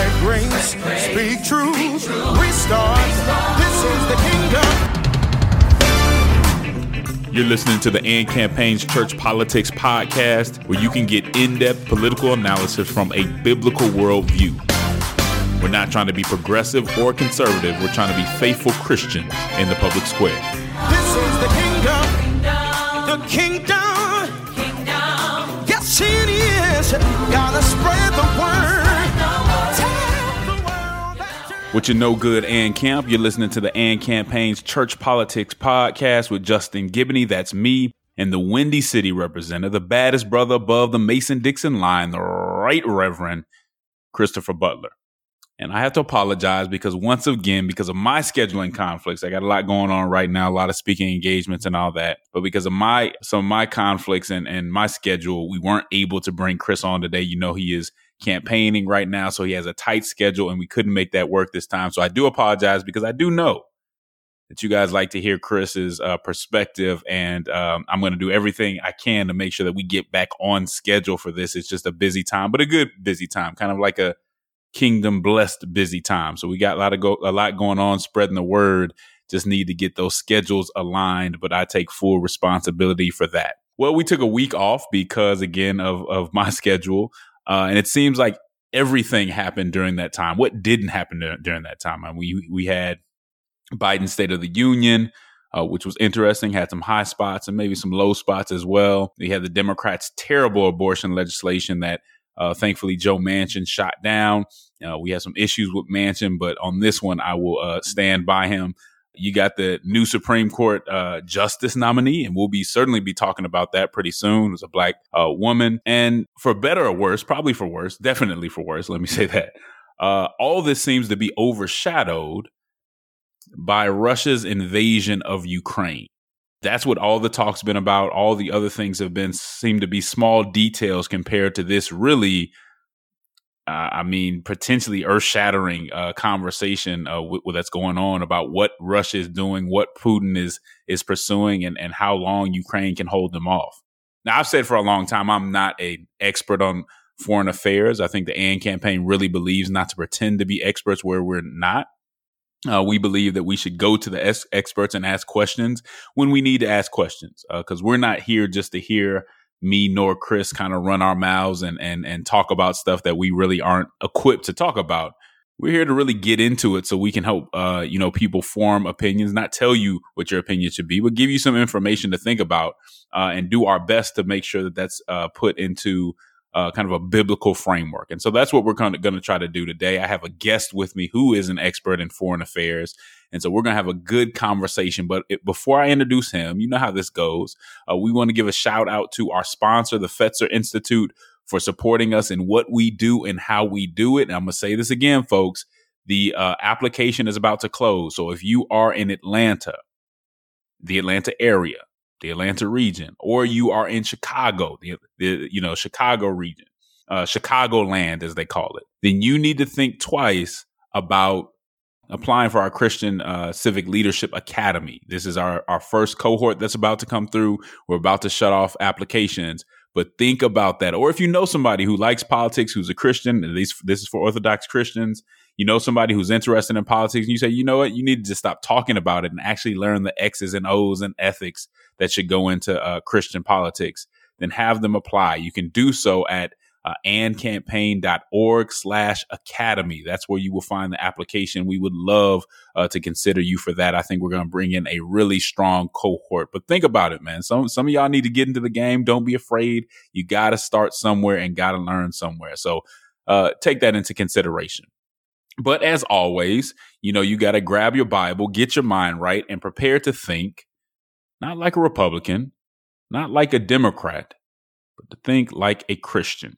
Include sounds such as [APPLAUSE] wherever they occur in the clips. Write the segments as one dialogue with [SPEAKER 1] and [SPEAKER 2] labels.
[SPEAKER 1] let grace speak truth. Restart. This is the
[SPEAKER 2] kingdom. You're listening to the AND Campaign's Church Politics Podcast, where you can get in depth political analysis from a biblical worldview. We're not trying to be progressive or conservative, we're trying to be faithful Christians in the public square.
[SPEAKER 1] This is the kingdom. The kingdom. Yes, it is. Gotta spread the word.
[SPEAKER 2] With your no good and camp, you're listening to the AND Campaign's Church Politics Podcast with Justin Giboney. That's me and the Windy City representative, the baddest brother above the Mason Dixon line, the Right Reverend Christopher Butler. And I have to apologize because once again, because of my scheduling conflicts, I got a lot going on right now, a lot of speaking engagements and all that. But because of my some of my conflicts and, and my schedule, we weren't able to bring Chris on today. You know, he is campaigning right now. So he has a tight schedule and we couldn't make that work this time. So I do apologize because I do know that you guys like to hear Chris's uh, perspective. And um, I'm going to do everything I can to make sure that we get back on schedule for this. It's just a busy time, but a good busy time, kind of like a kingdom blessed busy time. So we got a lot of go, a lot going on, spreading the word. Just need to get those schedules aligned, but I take full responsibility for that. Well, we took a week off because again of of my [LAUGHS] schedule. Uh, and it seems like everything happened during that time. What didn't happen during that time? I mean, we we had Biden's State of the Union, uh, which was interesting. Had some high spots and maybe some low spots as well. We had the Democrats' terrible abortion legislation that uh, thankfully Joe Manchin shot down. Uh, we had some issues with Manchin, but on this one, I will uh, stand by him. You got the new Supreme Court uh, justice nominee, and we'll be certainly be talking about that pretty soon. Was a black uh, woman, and for better or worse, probably for worse, definitely for worse. Let me say that. Uh, all this seems to be overshadowed by Russia's invasion of Ukraine. That's what all the talk's been about. All the other things have been seem to be small details compared to this really uh, I mean, potentially earth-shattering uh, conversation uh, w- that's going on about what Russia is doing, what Putin is is pursuing, and and how long Ukraine can hold them off. Now, I've said for a long time I'm not an expert on foreign affairs. I think the AND campaign really believes not to pretend to be experts where we're not. Uh, we believe that we should go to the experts and ask questions when we need to ask questions because uh, we're not here just to hear me nor Chris kind of run our mouths and and and talk about stuff that we really aren't equipped to talk about. We're here to really get into it so we can help uh, you know people form opinions, not tell you what your opinion should be, but give you some information to think about uh, and do our best to make sure that that's uh, put into uh, kind of a biblical framework. And so that's what we're going to try to do today. I have a guest with me who is an expert in foreign affairs. And so we're going to have a good conversation. But it, before I introduce him, you know how this goes. Uh, we want to give a shout out to our sponsor, the Fetzer Institute, for supporting us in what we do and how we do it. And I'm going to say this again, folks. The uh, application is about to close. So if you are in Atlanta, the Atlanta area, the Atlanta region, or you are in Chicago, the, the you know Chicago region, uh, Chicago land as they call it, then you need to think twice about applying for our Christian uh, Civic Leadership Academy. This is our our first cohort that's about to come through. We're about to shut off applications, but think about that. Or if you know somebody who likes politics, who's a Christian, at least this is for Orthodox Christians, you know somebody who's interested in politics, and you say, you know what, you need to just stop talking about it and actually learn the X's and O's and ethics that should go into uh, Christian politics, then have them apply. You can do so at uh, andcampaign.org slash academy. That's where you will find the application. We would love uh, to consider you for that. I think we're going to bring in a really strong cohort. But think about it, man. Some some of y'all need to get into the game. Don't be afraid. You got to start somewhere and got to learn somewhere. So uh, take that into consideration. But as always, you know, you got to grab your Bible, get your mind right, and prepare to think not like a Republican, not like a Democrat, but to think like a Christian.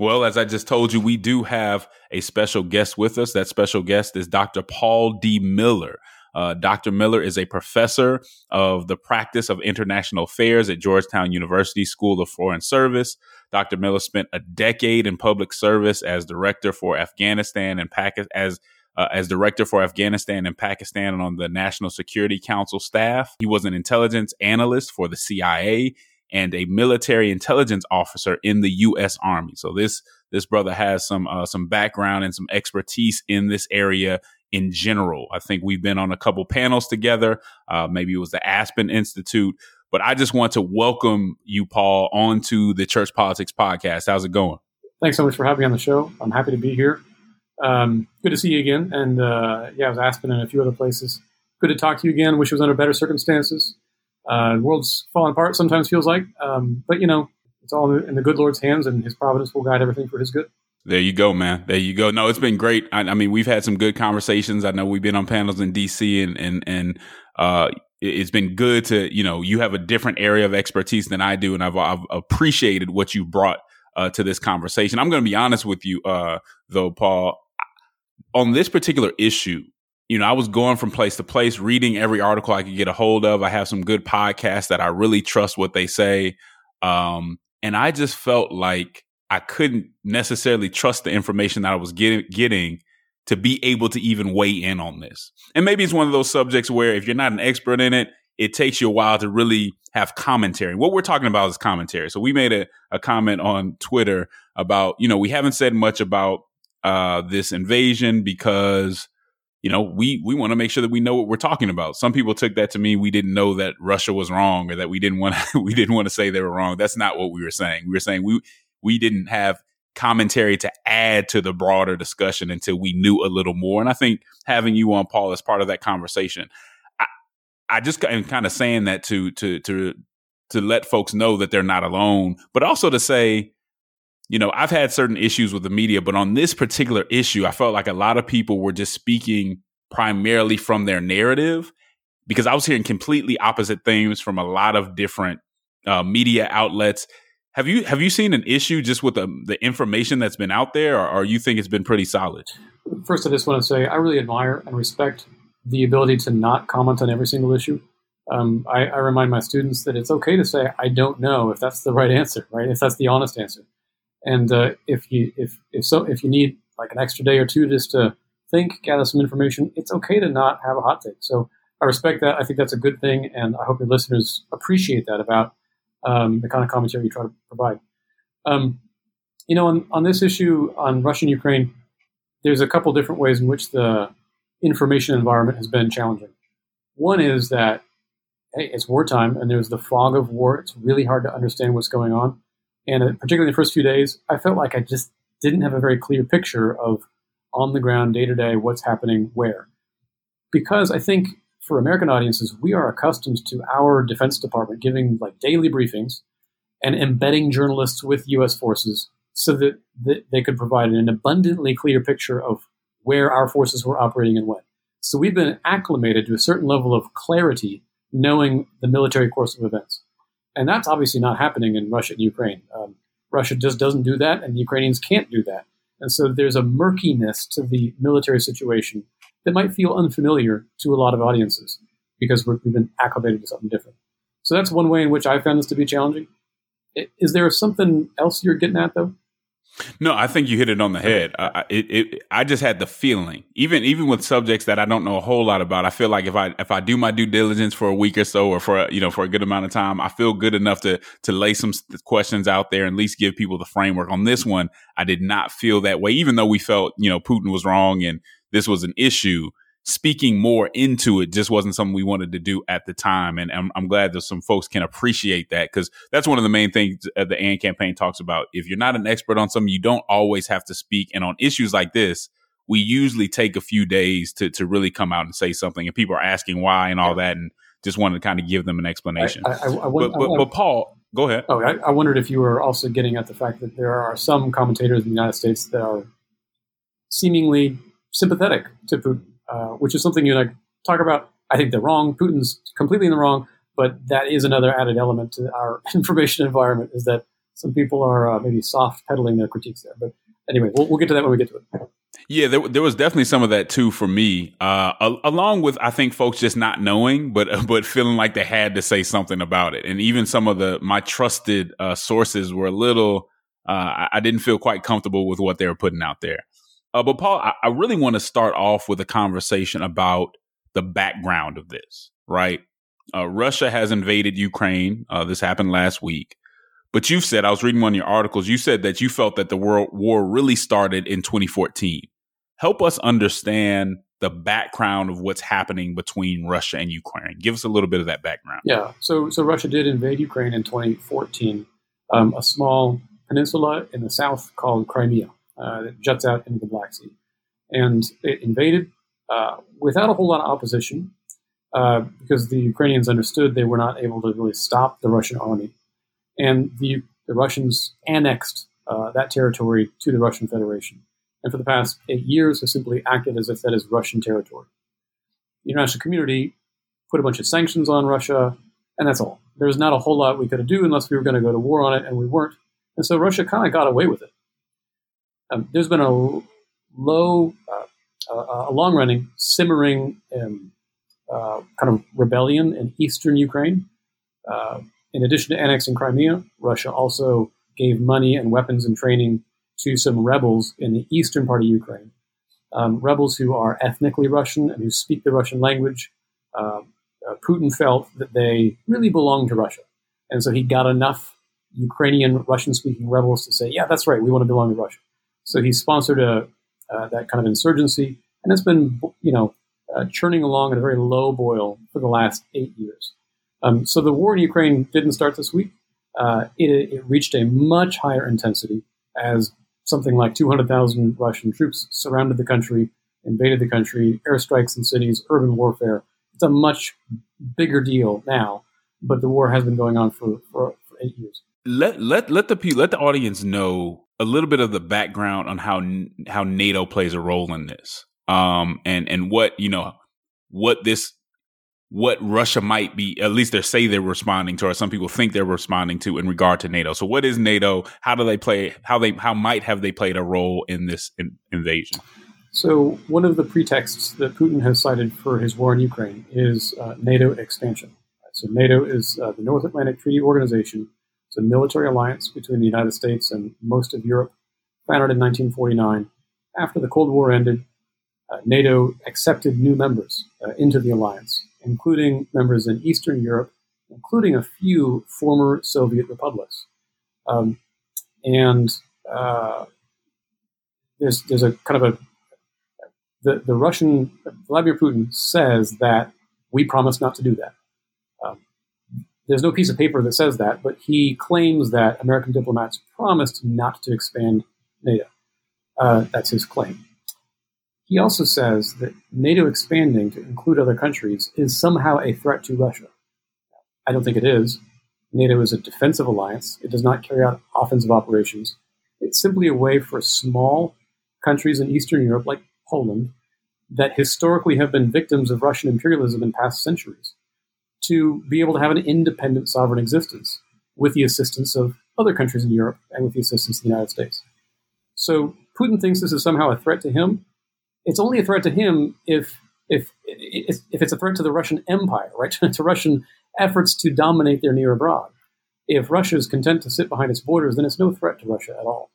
[SPEAKER 2] Well, as I just told you, we do have a special guest with us. That special guest is Dr. Paul D. Miller. Uh, Dr. Miller is a professor of the practice of international affairs at Georgetown University School of Foreign Service. Dr. Miller spent a decade in public service as director for Afghanistan and Pakistan as uh, as director for Afghanistan and Pakistan and on the National Security Council staff. He was an intelligence analyst for the CIA and a military intelligence officer in the U.S. Army. So this this brother has some uh, some background and some expertise in this area in general. I think we've been on a couple panels together. Uh, maybe it was the Aspen Institute, but I just want to welcome you, Paul, onto the Church Politics Podcast. How's it going?
[SPEAKER 3] Thanks so much for having me on the show. I'm happy to be here. Um, good to see you again. And uh, yeah, I was Aspen and a few other places. Good to talk to you again. Wish it was under better circumstances. Uh, the world's falling apart sometimes feels like, um, but you know, it's all in the good Lord's hands, and His providence will guide everything for His good.
[SPEAKER 2] There you go, man. There you go. No, it's been great. I, I, mean, we've had some good conversations. I know we've been on panels in DC, and and and uh, it's been good to you know you have a different area of expertise than I do, and I've, I've appreciated what you brought uh, to this conversation. I'm going to be honest with you, uh, though, Paul. On this particular issue, you know, I was going from place to place, reading every article I could get a hold of. I have some good podcasts that I really trust what they say. Um, and I just felt like I couldn't necessarily trust the information that I was getting, getting to be able to even weigh in on this. And maybe it's one of those subjects where if you're not an expert in it, it takes you a while to really have commentary. What we're talking about is commentary. So we made a, a comment on Twitter about, you know, we haven't said much about uh, this invasion because you know, we we want to make sure that we know what we're talking about. Some people took that to mean we didn't know that Russia was wrong or that we didn't want to, [LAUGHS] we didn't want to say they were wrong. That's not what we were saying. We were saying we we didn't have commentary to add to the broader discussion until we knew a little more. And I think having you on Paul as part of that conversation, I I just am kind of saying that to to to to let folks know that they're not alone, but also to say you know, I've had certain issues with the media, but on this particular issue, I felt like a lot of people were just speaking primarily from their narrative because I was hearing completely opposite things from a lot of different uh, media outlets. Have you have you seen an issue just with the, the information that's been out there, or, or you think it's been pretty solid?
[SPEAKER 3] First, I just want to say I really admire and respect the ability to not comment on every single issue. Um, I, I remind my students that it's okay to say I don't know if that's the right answer, right? If that's the honest answer. And uh, if you if if so if you need like an extra day or two just to think, gather some information, it's okay to not have a hot take. So I respect that. I think that's a good thing, and I hope your listeners appreciate that about um, the kind of commentary you try to provide. Um, you know, on, on this issue on Russia and Ukraine, there's a couple different ways in which the information environment has been challenging. One is that hey, it's wartime, and there's the fog of war. It's really hard to understand what's going on. And uh, particularly the first few days, I felt like I just didn't have a very clear picture of on the ground, day to day, what's happening where. Because I think for American audiences, we are accustomed to our Defense Department giving like daily briefings and embedding journalists with U.S. forces so that, that they could provide an abundantly clear picture of where our forces were operating and when. So we've been acclimated to a certain level of clarity knowing the military course of events. And that's obviously not happening in Russia and Ukraine. Um, Russia just doesn't do that, and the Ukrainians can't do that. And so there's a murkiness to the military situation that might feel unfamiliar to a lot of audiences because we've been acclimated to something different. So that's one way in which I found this to be challenging. Is there something else you're getting at, though?
[SPEAKER 2] No, I think you hit it on the head. I, it, it, I just had the feeling, even even with subjects that I don't know a whole lot about. I feel like if I if I do my due diligence for a week or so, or for a, you know for a good amount of time, I feel good enough to to lay some questions out there and at least give people the framework. On this one, I did not feel that way, even though we felt you know Putin was wrong and this was an issue speaking more into it just wasn't something we wanted to do at the time. And I'm, I'm glad that some folks can appreciate that because that's one of the main things uh, the AND campaign talks about. If you're not an expert on something, you don't always have to speak. And on issues like this, we usually take a few days to, to really come out and say something. And people are asking why and all that. And just wanted to kind of give them an explanation. I, I, I, but, but, but, Paul, go ahead.
[SPEAKER 3] Oh, I, wondered if you were also getting at the fact that there are some commentators in the United States that are seemingly sympathetic to Putin uh, which is something you like talk about. I think they're wrong. Putin's completely in the wrong, but that is another added element to our [LAUGHS] information environment is that some people are uh, maybe soft pedaling their critiques there. But anyway, we'll, we'll get to that when we get to it.
[SPEAKER 2] Yeah, there, there was definitely some of that too for me, uh, along with I think folks just not knowing, but [LAUGHS] but feeling like they had to say something about it, and even some of the my trusted uh, sources were a little. Uh, I didn't feel quite comfortable with what they were putting out there. Uh, but Paul, I, I really want to start off with a conversation about the background of this, right? Uh, Russia has invaded Ukraine. Uh, this happened last week. But you've said, I was reading one of your articles, you said that you felt that the world war really started in 2014. Help us understand the background of what's happening between Russia and Ukraine. Give us a little bit of that background.
[SPEAKER 3] Yeah. So, so Russia did invade Ukraine in 2014, um, a small peninsula in the south called Crimea uh, that juts out into the Black Sea. And it invaded uh, without a whole lot of opposition uh, because the Ukrainians understood they were not able to really stop the Russian army. And the, the Russians annexed uh, that territory to the Russian Federation and for the past eight years has simply acted as if that is Russian territory. The international community put a bunch of sanctions on Russia, and that's all. There's not a whole lot we could do unless we were going to go to war on it, and we weren't. And so Russia kind of got away with it. Um, there's been a low, uh, a long running, simmering um, uh, kind of rebellion in eastern Ukraine. Uh, in addition to annexing Crimea, Russia also gave money and weapons and training to some rebels in the eastern part of Ukraine, um, rebels who are ethnically Russian and who speak the Russian language. Uh, uh, Putin felt that they really belonged to Russia. And so he got enough Ukrainian Russian speaking rebels to say, yeah, that's right, we want to belong to Russia. So he sponsored a, uh, that kind of insurgency, and it's been, you know, uh, churning along at a very low boil for the last eight years. Um, so the war in Ukraine didn't start this week. Uh, it, it, reached a much higher intensity as something like 200,000 Russian troops surrounded the country, invaded the country, airstrikes in cities, urban warfare. It's a much bigger deal now, but the war has been going on for, for, for eight years.
[SPEAKER 2] Let let let the let the audience know a little bit of the background on how how NATO plays a role in this, um, and and what you know what this what Russia might be, at least they say they're responding to, or some people think they're responding to in regard to NATO. So, what is NATO? How do they play? How they how might have they played a role in this in, invasion?
[SPEAKER 3] So, one of the pretexts that Putin has cited for his war in Ukraine is uh, NATO expansion. So, NATO is uh, the North Atlantic Treaty Organization. A military alliance between the United States and most of Europe, founded in 1949. After the Cold War ended, uh, NATO accepted new members uh, into the alliance including members in Eastern Europe, including a few former Soviet republics. Um, and uh, there's there's a kind of a the, the Russian Vladimir Putin says that we promise not to do that. There's no piece of paper that says that, but he claims that American diplomats promised not to expand NATO. Uh, that's his claim. He also says that NATO expanding to include other countries is somehow a threat to Russia. I don't think it is. NATO is a defensive alliance. It does not carry out offensive operations. It's simply a way for small countries in Eastern Europe, like Poland, that historically have been victims of Russian imperialism in past centuries, to be able to have an independent sovereign existence with the assistance of other countries in Europe and with the assistance of the United States. So Putin thinks this is somehow a threat to him it's only a threat to him if if if it's a threat to the Russian Empire, right? [LAUGHS] to Russian efforts to dominate their near abroad. If Russia is content to sit behind its borders, then it's no threat to Russia at all.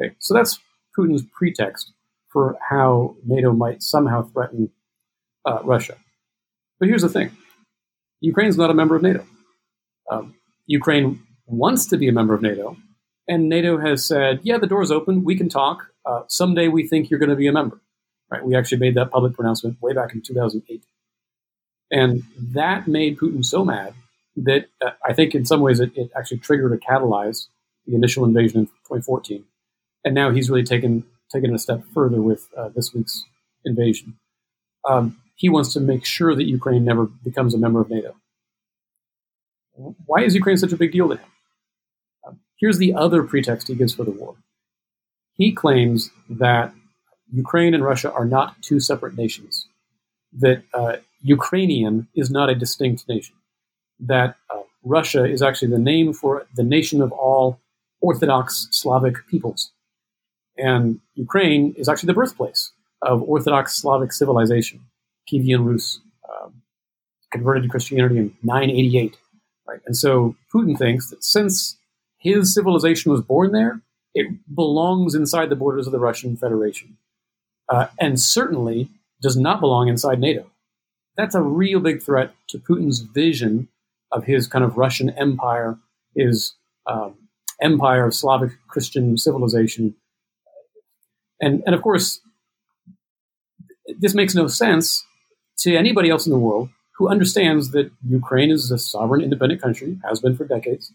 [SPEAKER 3] Okay, so that's Putin's pretext for how NATO might somehow threaten uh, Russia. But here's the thing: Ukraine's not a member of NATO. Um, Ukraine wants to be a member of NATO, and NATO has said, "Yeah, the door's open. We can talk. Uh, someday we think you're going to be a member." Right? We actually made that public pronouncement way back in 2008. And that made Putin so mad that uh, I think in some ways it, it, actually triggered or catalyzed the initial invasion in 2014. And now he's really taken, taken a step further with uh, this week's invasion. Um, he wants to make sure that Ukraine never becomes a member of NATO. Why is Ukraine such a big deal to him? Um, here's the other pretext he gives for the war. He claims that Ukraine and Russia are not two separate nations. That uh, Ukrainian is not a distinct nation. That uh, Russia is actually the name for the nation of all Orthodox Slavic peoples. And Ukraine is actually the birthplace of Orthodox Slavic civilization, Kievan Rus, um, converted to Christianity in 988. Right? And so Putin thinks that since his civilization was born there, it belongs inside the borders of the Russian Federation uh, and certainly does not belong inside NATO. that's a real big threat to Putin's vision of his kind of Russian empire, his um, empire of Slavic Christian civilization. And, and of course, this makes no sense to anybody else in the world who understands that Ukraine is a sovereign, independent country, has been for decades,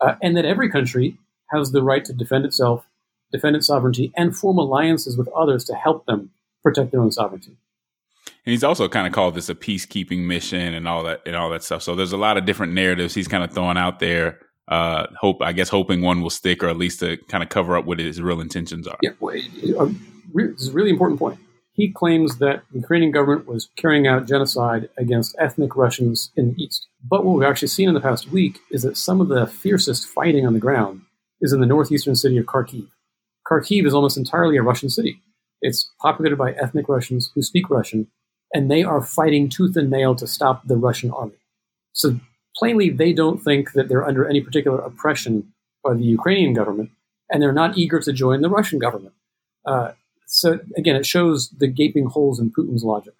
[SPEAKER 3] uh, and that every country has the right to defend itself, defend its sovereignty, and form alliances with others to help them protect their own sovereignty.
[SPEAKER 2] And he's also kind of called this a peacekeeping mission and all that and all that stuff. So there's a lot of different narratives he's kind of throwing out there. Uh, hope I guess hoping one will stick, or at least to kind of cover up what his real intentions are.
[SPEAKER 3] Yeah, well, uh, this is a really important point. He claims that the Ukrainian government was carrying out genocide against ethnic Russians in the east. But what we've actually seen in the past week is that some of the fiercest fighting on the ground is in the northeastern city of Kharkiv. Kharkiv is almost entirely a Russian city. It's populated by ethnic Russians who speak Russian, and they are fighting tooth and nail to stop the Russian army. So plainly, they don't think that they're under any particular oppression by the Ukrainian government, and they're not eager to join the Russian government. Uh, so again, it shows the gaping holes in Putin's logic.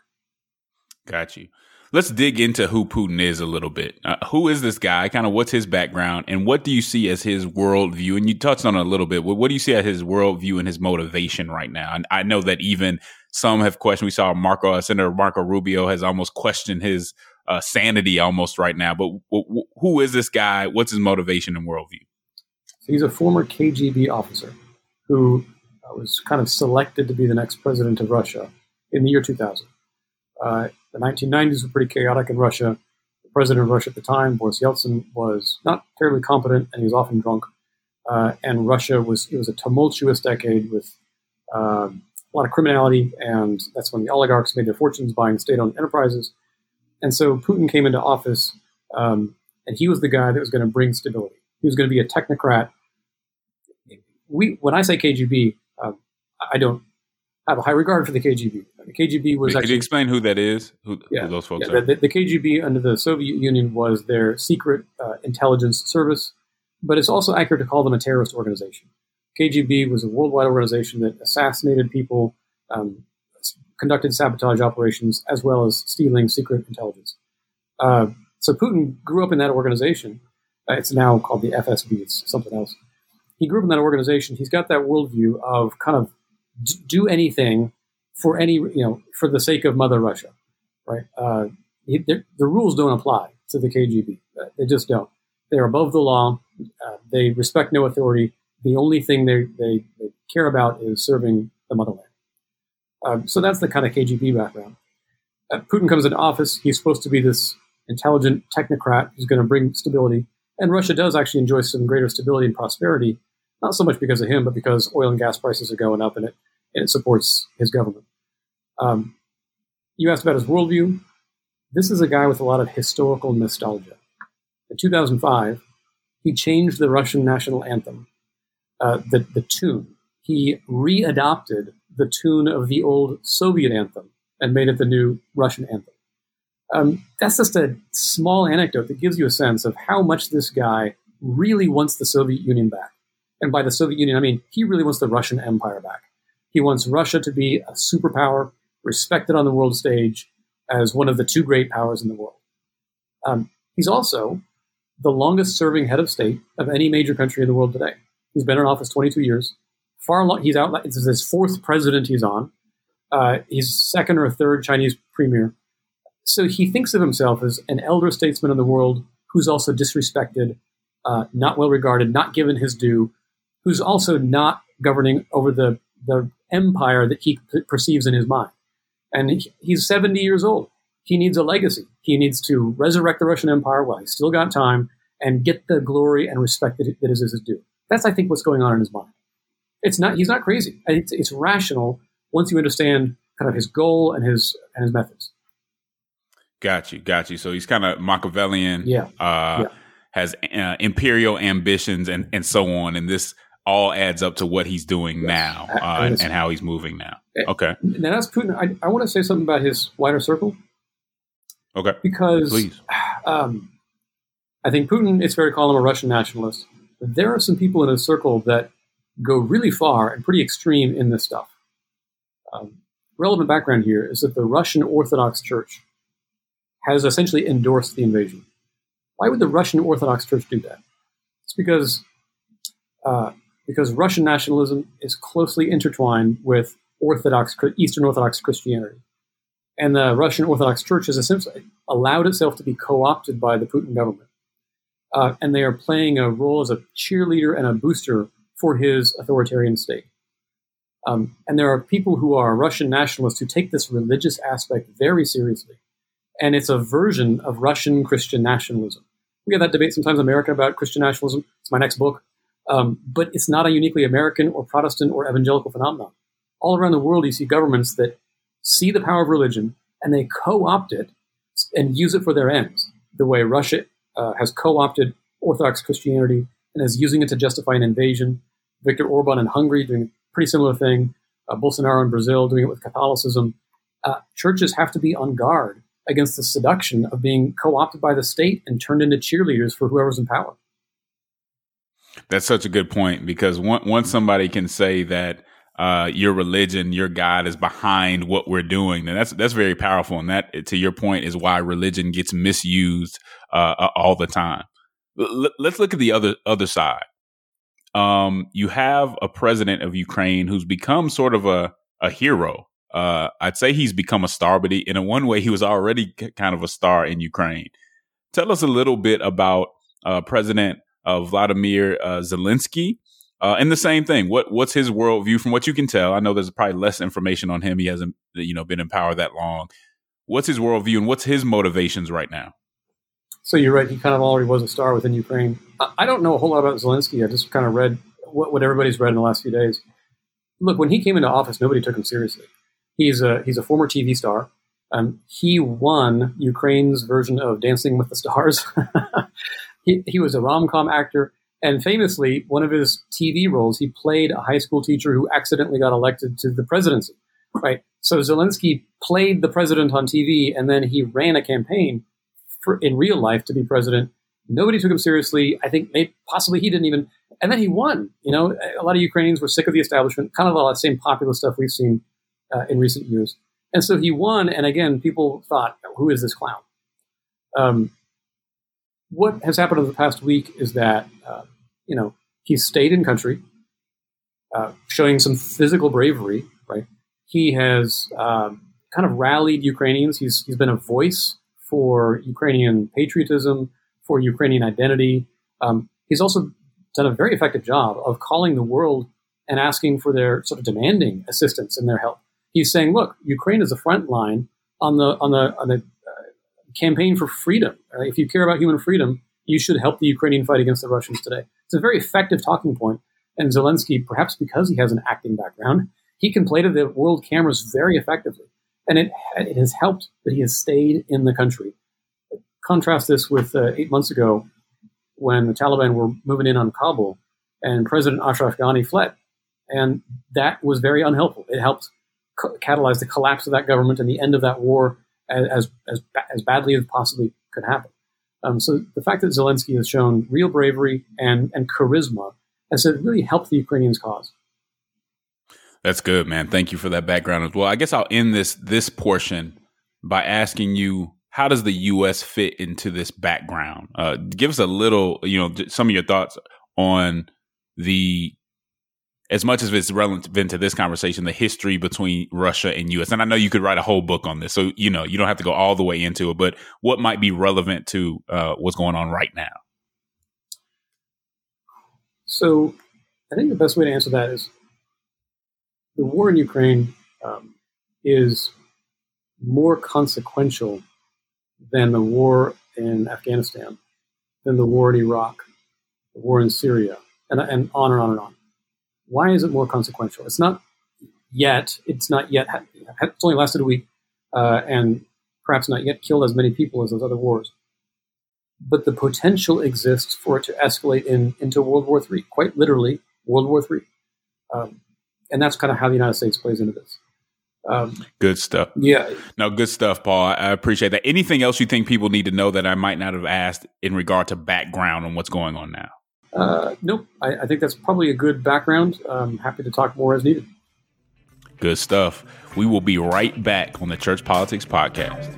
[SPEAKER 2] Got you. Let's dig into who Putin is a little bit. Uh, who is this guy? Kind of what's his background, and what do you see as his worldview? And you touched on it a little bit. What, what do you see as his worldview and his motivation right now? And I know that even some have questioned. We saw Marco uh, Senator Marco Rubio has almost questioned his uh, sanity almost right now. But w- w- who is this guy? What's his motivation and worldview?
[SPEAKER 3] So he's a former KGB officer who was kind of selected to be the next president of Russia in the year 2000. Uh, the 1990s were pretty chaotic in Russia. The president of Russia at the time, Boris Yeltsin, was not terribly competent and he was often drunk. Uh, and Russia was it was a tumultuous decade with um, a lot of criminality, and that's when the oligarchs made their fortunes buying state-owned enterprises. And so Putin came into office, um, and he was the guy that was going to bring stability. He was going to be a technocrat. We, when I say KGB, I don't have a high regard for the KGB. The KGB was actually.
[SPEAKER 2] Could you explain who that is? Who,
[SPEAKER 3] yeah,
[SPEAKER 2] who those folks
[SPEAKER 3] yeah,
[SPEAKER 2] are?
[SPEAKER 3] the, the, KGB under the Soviet Union was their secret uh, intelligence service, but it's also accurate to call them a terrorist organization. KGB was a worldwide organization that assassinated people, um, conducted sabotage operations, as well as stealing secret intelligence. Uh, so Putin grew up in that organization. Uh, it's now called the FSB. It's something else. He grew up in that organization. He's got that worldview of kind of do anything for any you know for the sake of Mother Russia, right? Uh, he, the rules don't apply to the KGB. Uh, they just don't. They're above the law. Uh, they respect no authority. The only thing they, they, they care about is serving the motherland. Um, so that's the kind of KGB background. Uh, Putin comes into office. He's supposed to be this intelligent technocrat who's going to bring stability. And Russia does actually enjoy some greater stability and prosperity, not so much because of him, but because oil and gas prices are going up and it, and it supports his government. Um, you asked about his worldview. This is a guy with a lot of historical nostalgia. In 2005, he changed the Russian national anthem, uh, the, the tune. He readopted the tune of the old Soviet anthem and made it the new Russian anthem. Um, that's just a small anecdote that gives you a sense of how much this guy really wants the Soviet Union back. And by the Soviet Union, I mean he really wants the Russian Empire back. He wants Russia to be a superpower, respected on the world stage as one of the two great powers in the world. Um, he's also the longest serving head of state of any major country in the world today. He's been in office 22 years. Far long, he's out. This is his fourth president he's on. Uh, he's second or third Chinese premier. So he thinks of himself as an elder statesman in the world who's also disrespected, uh, not well regarded, not given his due, who's also not governing over the, the empire that he perceives in his mind. And he, he's 70 years old. He needs a legacy. He needs to resurrect the Russian Empire while he's still got time and get the glory and respect that, that is his due. That's, I think, what's going on in his mind. It's not. He's not crazy. It's, it's rational once you understand kind of his goal and his and his methods.
[SPEAKER 2] Got you, got you. So he's kind of Machiavellian.
[SPEAKER 3] Yeah.
[SPEAKER 2] Uh, yeah. Has uh, imperial ambitions and and so on, and this all adds up to what he's doing yes. now uh, and, and, how he's moving now. Okay.
[SPEAKER 3] Now that's Putin. I, I want to say something about his wider circle.
[SPEAKER 2] Okay.
[SPEAKER 3] Because
[SPEAKER 2] Please. [SIGHS]
[SPEAKER 3] Um, I think Putin, it's fair to call him a Russian nationalist. There are some people in his circle that go really far and pretty extreme in this stuff. Um, relevant background here is that the Russian Orthodox Church has essentially endorsed the invasion. Why would the Russian Orthodox Church do that? It's because uh, because Russian nationalism is closely intertwined with Orthodox Eastern Orthodox Christianity, and the Russian Orthodox Church has essentially allowed itself to be co-opted by the Putin government, uh, and they are playing a role as a cheerleader and a booster for his authoritarian state. Um, and there are people who are Russian nationalists who take this religious aspect very seriously. And it's a version of Russian Christian nationalism. We have that debate sometimes in America about Christian nationalism. It's my next book. Um, but it's not a uniquely American or Protestant or evangelical phenomenon. All around the world, you see governments that see the power of religion and they co opt it and use it for their ends, the way Russia uh, has co opted Orthodox Christianity and is using it to justify an invasion. Viktor Orban in Hungary doing a pretty similar thing. Uh, Bolsonaro in Brazil doing it with Catholicism. Uh, churches have to be on guard against the seduction of being co opted by the state and turned into cheerleaders for whoever's in power.
[SPEAKER 2] That's such a good point because once somebody can say that uh, your religion, your God is behind what we're doing, then that's that's very powerful. And that, to your point, is why religion gets misused uh, all the time. L- let's look at the other other side. Um, you have a president of Ukraine who's become sort of a a hero uh, I'd say he's become a star, but he, in a one way, he was already kind of a star in Ukraine. Tell us a little bit about uh, President uh, Vladimir uh, Zelensky. Uh, and the same thing. What what's his worldview from what you can tell? I know there's probably less information on him. He hasn't you know been in power that long. What's his worldview and what's his motivations right now?
[SPEAKER 3] So you're right. He kind of already was a star within Ukraine. I don't know a whole lot about Zelensky. I just kind of read what, what everybody's read in the last few days. Look, when he came into office, nobody took him seriously. He's a he's a former TV star. Um, he won Ukraine's version of Dancing with the Stars. [LAUGHS] he, he was a rom com actor, and famously, one of his TV roles, he played a high school teacher who accidentally got elected to the presidency. Right. So Zelensky played the president on TV, and then he ran a campaign for, in real life to be president. Nobody took him seriously. I think maybe, possibly he didn't even. And then he won. You know, a lot of Ukrainians were sick of the establishment, kind of all that same populist stuff we've seen uh, in recent years. And so he won, and again, people thought, who is this clown? Um, what has happened over the past week is that, uh, you know, he's stayed in country, uh, showing some physical bravery, right? He has um, kind of rallied Ukrainians. He's, he's been a voice for Ukrainian patriotism, for Ukrainian identity. Um, he's also done a very effective job of calling the world and asking for their sort of demanding assistance and their help he's saying, look, Ukraine is the front line on the on the on the campaign for freedom. Right? If you care about human freedom, you should help the Ukrainian fight against the Russians today. It's a very effective talking point. And Zelensky, perhaps because he has an acting background, he can play to the world cameras very effectively. And it, it has helped that he has stayed in the country. Contrast this with uh, eight months ago when the Taliban were moving in on Kabul and President Ashraf Ghani fled. And that was very unhelpful. It helped catalyze the collapse of that government and the end of that war as as as badly as possibly could happen. Um, so the fact that Zelensky has shown real bravery and and charisma has really helped the Ukrainians' cause.
[SPEAKER 2] That's good, man. Thank you for that background as well. I guess I'll end this this portion by asking you how does the U.S. fit into this background? Uh, give us a little, you know, some of your thoughts on the as much as it's relevant to this conversation, the history between Russia and U.S. And I know you could write a whole book on this, so you know you don't have to go all the way into it. But what might be relevant to uh, what's going on right now?
[SPEAKER 3] So, I think the best way to answer that is the war in Ukraine um, is more consequential than the war in Afghanistan, than the war in Iraq, the war in Syria, and, and on and on and on why is it more consequential? It's not yet. It's not yet. It's only lasted a week, uh, and perhaps not yet killed as many people as those other wars. But the potential exists for it to escalate in, into World War III, quite literally World War III. Um, and that's kind of how the United States plays into this.
[SPEAKER 2] Um, good stuff.
[SPEAKER 3] Yeah.
[SPEAKER 2] No, good stuff, Paul. I appreciate that. Anything else you think people need to know that I might not have asked in regard to background on what's going on now?
[SPEAKER 3] uh, nope, I, I, think that's probably a good background. I'm happy to talk more as needed.
[SPEAKER 2] Good stuff. We will be right back on the Church Politics Podcast.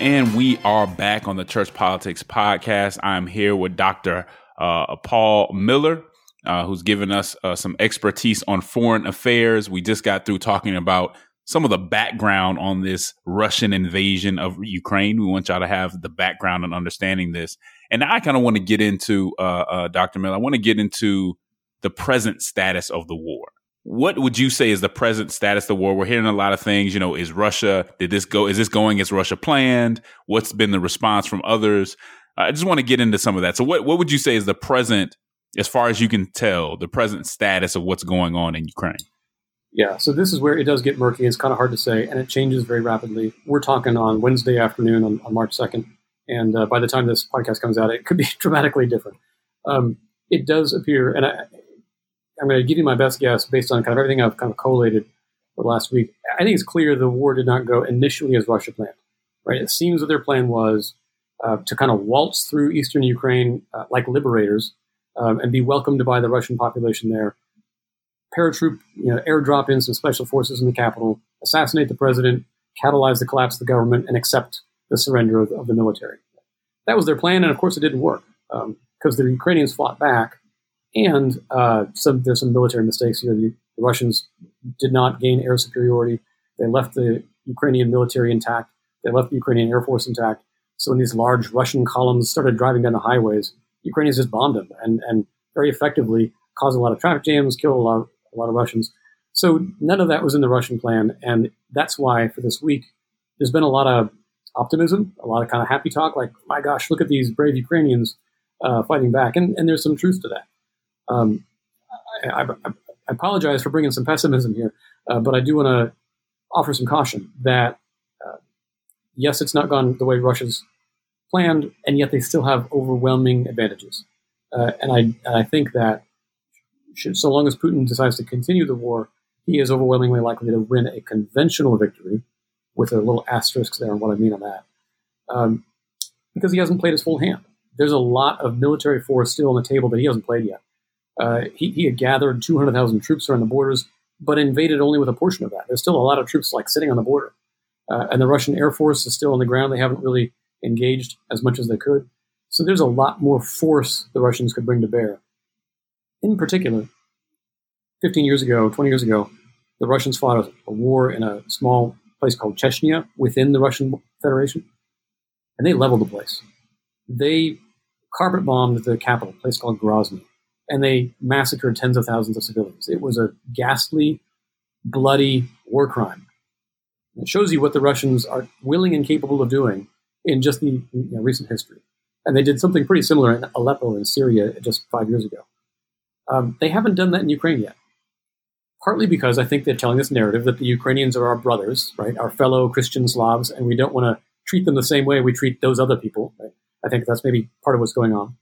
[SPEAKER 2] And we are back on the Church Politics Podcast. I'm here with Dr. Uh, Paul Miller, uh, who's given us uh, some expertise on foreign affairs. We just got through talking about some of the background on this Russian invasion of Ukraine. We want y'all to have the background and understanding this. And I kind of want to get into, uh, uh, Dr. Miller, I want to get into the present status of the war what would you say is the present status of the war? We're hearing a lot of things. You know, is Russia, did this go, is this going as Russia planned? What's been the response from others? I just want to get into some of that. So, what, what would you say is the present, as far as you can tell, the present status of what's going on in Ukraine?
[SPEAKER 3] Yeah, so this is where it does get murky. It's kind of hard to say, and it changes very rapidly. We're talking on Wednesday afternoon on, on March 2nd, and uh, by the time this podcast comes out, it could be [LAUGHS] dramatically different. Um, it does appear, and I, I'm going to give you my best guess based on kind of everything I've kind of collated for the last week. I think it's clear the war did not go initially as Russia planned. Right? It seems that their plan was uh, to kind of waltz through eastern Ukraine uh, like liberators um, and be welcomed by the Russian population there. Paratroop, you know, airdrop in some special forces in the capital, assassinate the president, catalyze the collapse of the government, and accept the surrender of, of the military. That was their plan, and of course, it didn't work because um, the Ukrainians fought back and uh, some, there's some military mistakes here. The, the, Russians did not gain air superiority. They left the Ukrainian military intact. They left the Ukrainian air force intact. So when these large Russian columns started driving down the highways, Ukrainians just bombed them and, and very effectively caused a lot of traffic jams, killed a lot, a lot of Russians. So none of that was in the Russian plan. And that's why for this week, there's been a lot of optimism, a lot of kind of happy talk, like, my gosh, look at these brave Ukrainians uh, fighting back. And, and there's some truth to that. Um, I, I, I, apologize for bringing some pessimism here, uh, but I do want to offer some caution that uh, yes, it's not gone the way Russia's planned, and yet they still have overwhelming advantages. Uh, and I and I think that should, so long as Putin decides to continue the war, he is overwhelmingly likely to win a conventional victory, with a little asterisk there on what I mean on that, um, because he hasn't played his full hand. There's a lot of military force still on the table that he hasn't played yet. Uh, he, he, had gathered 200,000 troops around the borders, but invaded only with a portion of that. There's still a lot of troops like sitting on the border. Uh, and the Russian Air Force is still on the ground. They haven't really engaged as much as they could. So there's a lot more force the Russians could bring to bear. In particular, 15 years ago, 20 years ago, the Russians fought a, war in a small place called Chechnya within the Russian Federation, and they leveled the place. They carpet bombed the capital, a place called Grozny and they massacred tens of thousands of civilians. It was a ghastly, bloody war crime. It shows you what the Russians are willing and capable of doing in just the you know, recent history. And they did something pretty similar in Aleppo in Syria just five years ago. Um, they haven't done that in Ukraine yet. Partly because I think they're telling this narrative that the Ukrainians are our brothers, right, our fellow Christian Slavs, and we don't want to treat them the same way we treat those other people. Right? I think that's maybe part of what's going on.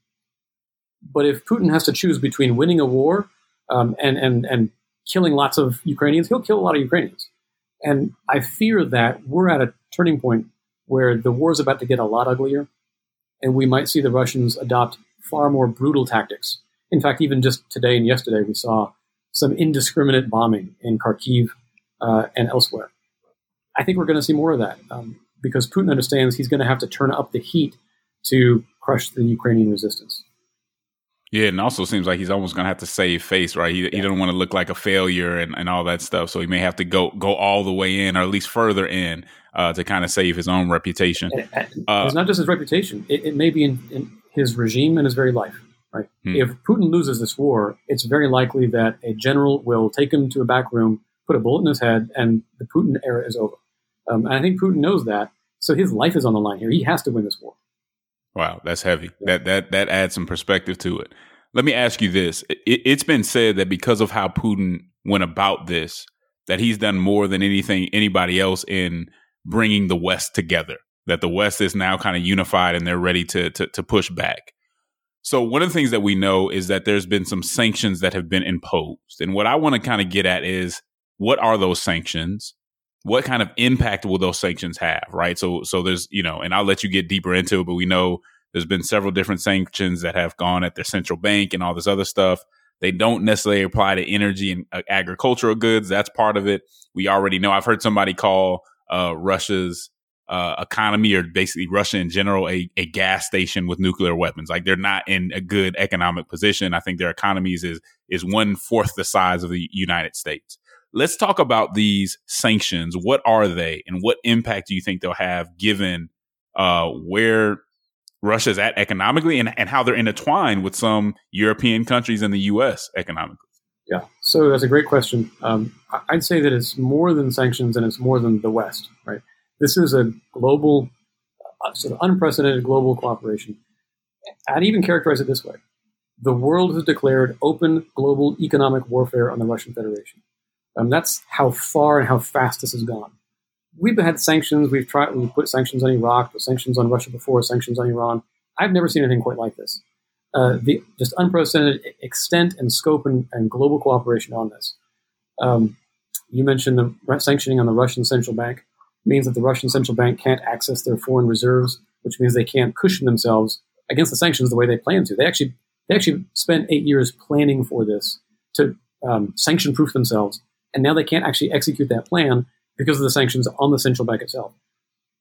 [SPEAKER 3] But if Putin has to choose between winning a war um, and, and, and killing lots of Ukrainians, he'll kill a lot of Ukrainians. And I fear that we're at a turning point where the war is about to get a lot uglier, and we might see the Russians adopt far more brutal tactics. In fact, even just today and yesterday, we saw some indiscriminate bombing in Kharkiv uh, and elsewhere. I think we're going to see more of that um, because Putin understands he's going to have to turn up the heat to crush the Ukrainian resistance.
[SPEAKER 2] Yeah, and also seems like he's almost going to have to save face, right? He, yeah. he doesn't want to look like a failure and, and all that stuff. So he may have to go go all the way in, or at least further in, uh, to kind of save his own reputation.
[SPEAKER 3] Uh, it's not just his reputation; it, it may be in, in, his regime and his very life. Right? Hmm. If Putin loses this war, it's very likely that a general will take him to a back room, put a bullet in his head, and the Putin era is over. Um, and I think Putin knows that, so his life is on the line here. He has to win this war.
[SPEAKER 2] Wow, that's heavy. Yeah. That that that adds some perspective to it. Let me ask you this: it, it's been said that because of how Putin went about this, that he's done more than anything anybody else in bringing the West together. That the West is now kind of unified and they're ready to, to to push back. So one of the things that we know is that there's been some sanctions that have been imposed, and what I want to kind of get at is what are those sanctions? what kind of impact will those sanctions have right? So so there's you know and i'll let you get deeper into it but we know there's been several different sanctions that have gone at their central bank and all this other stuff. They don't necessarily apply to energy and uh, agricultural goods. That's part of it. We already know. I've heard somebody call uh, russia's uh, economy or basically Russia in general a, a gas station with nuclear weapons. Like they're not in a good economic position. I think their economies is is one fourth the size of the United States. Let's talk about these sanctions. What are they, and what impact do you think they'll have given uh, where Russia's at economically, and, and how they're intertwined with some European countries and the U.S. economically?
[SPEAKER 3] Yeah, so that's a great question. Um, I'd say that it's more than sanctions and it's more than the West, right? This is a global, uh, sort of unprecedented global cooperation. I'd even characterize it this way the world has declared open global economic warfare on the Russian Federation. Um, that's how far and how fast this has gone. We've had sanctions. We've tried. We put sanctions on Iraq, put sanctions on Russia before, sanctions on Iran. I've never seen anything quite like this. Uh, the just unprecedented extent and scope and, and global cooperation on this. Um, you mentioned the sanctioning on the Russian central bank means that the Russian central bank can't access their foreign reserves, which means they can't cushion themselves against the sanctions the way they plan to. They actually they actually spent eight years planning for this to um, sanction proof themselves, and now they can't actually execute that plan because of the sanctions on the central bank itself.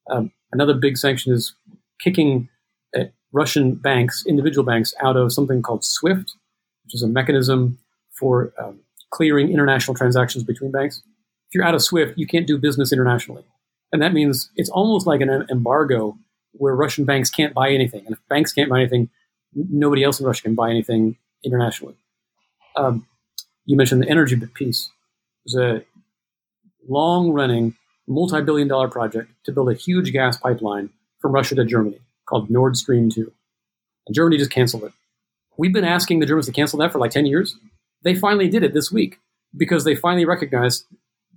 [SPEAKER 3] Um, another big sanction is kicking uh, Russian banks, individual banks, out of something called SWIFT, which is a mechanism for um, clearing international transactions between banks. If you're out of SWIFT, you can't do business internationally. And that means it's almost like an embargo where Russian banks can't buy anything. And if banks can't buy anything, nobody else in Russia can buy anything internationally. Um, you mentioned the energy piece. It was a long running, multi billion dollar project to build a huge gas pipeline from Russia to Germany called Nord Stream 2. And Germany just canceled it. We've been asking the Germans to cancel that for like 10 years. They finally did it this week because they finally recognized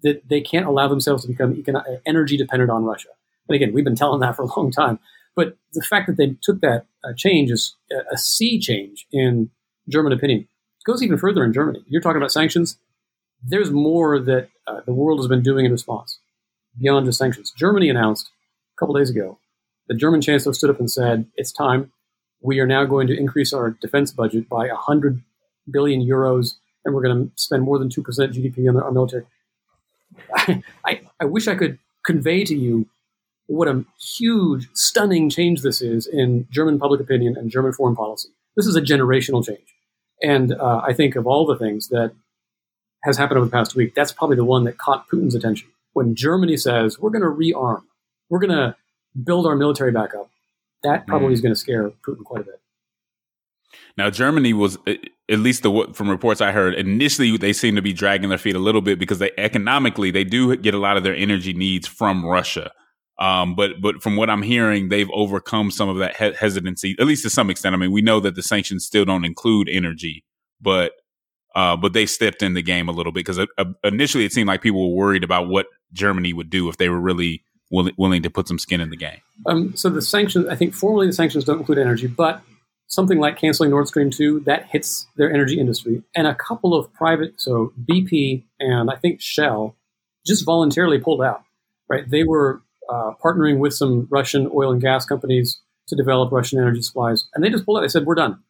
[SPEAKER 3] that they can't allow themselves to become energy dependent on Russia. And again, we've been telling that for a long time. But the fact that they took that uh, change is a, a sea change in German opinion. It goes even further in Germany. You're talking about sanctions. There's more that uh, the world has been doing in response beyond just sanctions. Germany announced a couple days ago the German chancellor stood up and said, "It's time. We are now going to increase our defense budget by 100 billion euros, and we're going to spend more than two percent GDP on our military." [LAUGHS] I, I, wish I could convey to you what a huge, stunning change this is in German public opinion and German foreign policy. This is a generational change. And uh, I think of all the things that has happened over the past week, that's probably the one that caught Putin's attention. When Germany says, we're going to rearm, we're going to build our military back up, that probably mm. is going to scare Putin quite a bit.
[SPEAKER 2] Now, Germany was, at least the from reports I heard, initially they seem to be dragging their feet a little bit because they economically they do get a lot of their energy needs from Russia. Um, but but from what I'm hearing, they've overcome some of that he- hesitancy, at least to some extent. I mean, we know that the sanctions still don't include energy, but uh, but they stepped in the game a little bit because uh, uh, initially it seemed like people were worried about what Germany would do if they were really will- willing to put some skin in the game.
[SPEAKER 3] Um, so the sanctions, I think formally the sanctions don't include energy, but something like canceling Nord Stream 2, that hits their energy industry. And a couple of private, so BP and I think Shell, just voluntarily pulled out, right? They were uh, partnering with some Russian oil and gas companies to develop Russian energy supplies. And they just pulled out. They said, we're done.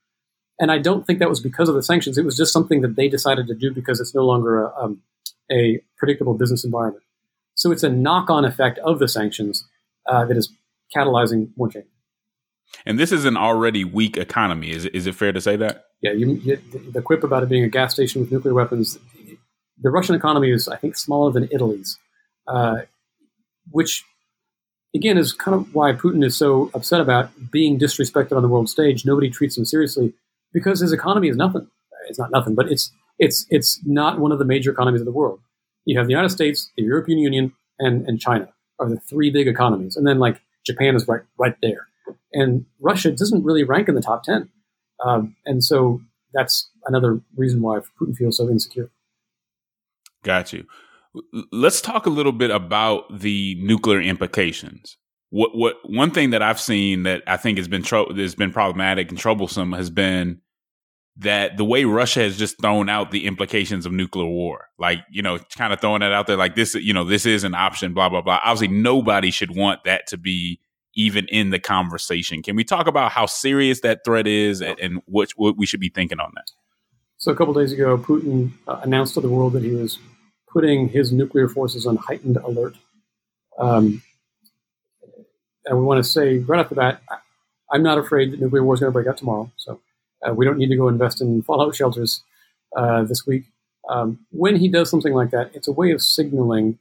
[SPEAKER 3] And I don't think that was because of the sanctions. It was just something that they decided to do because it's no longer a, um, a predictable business environment. So it's a knock on effect of the sanctions uh, that is catalyzing more change.
[SPEAKER 2] And this is an already weak economy. Is, is it fair to say that?
[SPEAKER 3] Yeah, you, the quip about it being a gas station with nuclear weapons, the Russian economy is, I think, smaller than Italy's, uh, which, again, is kind of why Putin is so upset about being disrespected on the world stage. Nobody treats him seriously because his economy is nothing. It's not nothing, but it's it's it's not one of the major economies of the world. You have the United States, the European Union, and, and China are the three big economies, and then like Japan is right right there and Russia doesn't really rank in the top 10. Um, and so that's another reason why Putin feels so insecure.
[SPEAKER 2] Got you. Let's talk a little bit about the nuclear implications. What what one thing that I've seen that I think has been tro- has been problematic and troublesome has been that the way Russia has just thrown out the implications of nuclear war, like you know, kind of throwing it out there, like this, you know, this is an option, blah blah blah. Obviously, nobody should want that to be even in the conversation. Can we talk about how serious that threat is and, and what, what we should be thinking on that?
[SPEAKER 3] So, a couple days ago, Putin uh, announced to the world that he was putting his nuclear forces on heightened alert. Um, and we want to say right off the bat, I'm not afraid that nuclear war is going to break out tomorrow. So uh, we don't need to go invest in fallout shelters uh, this week. Um, when he does something like that, it's a way of signaling,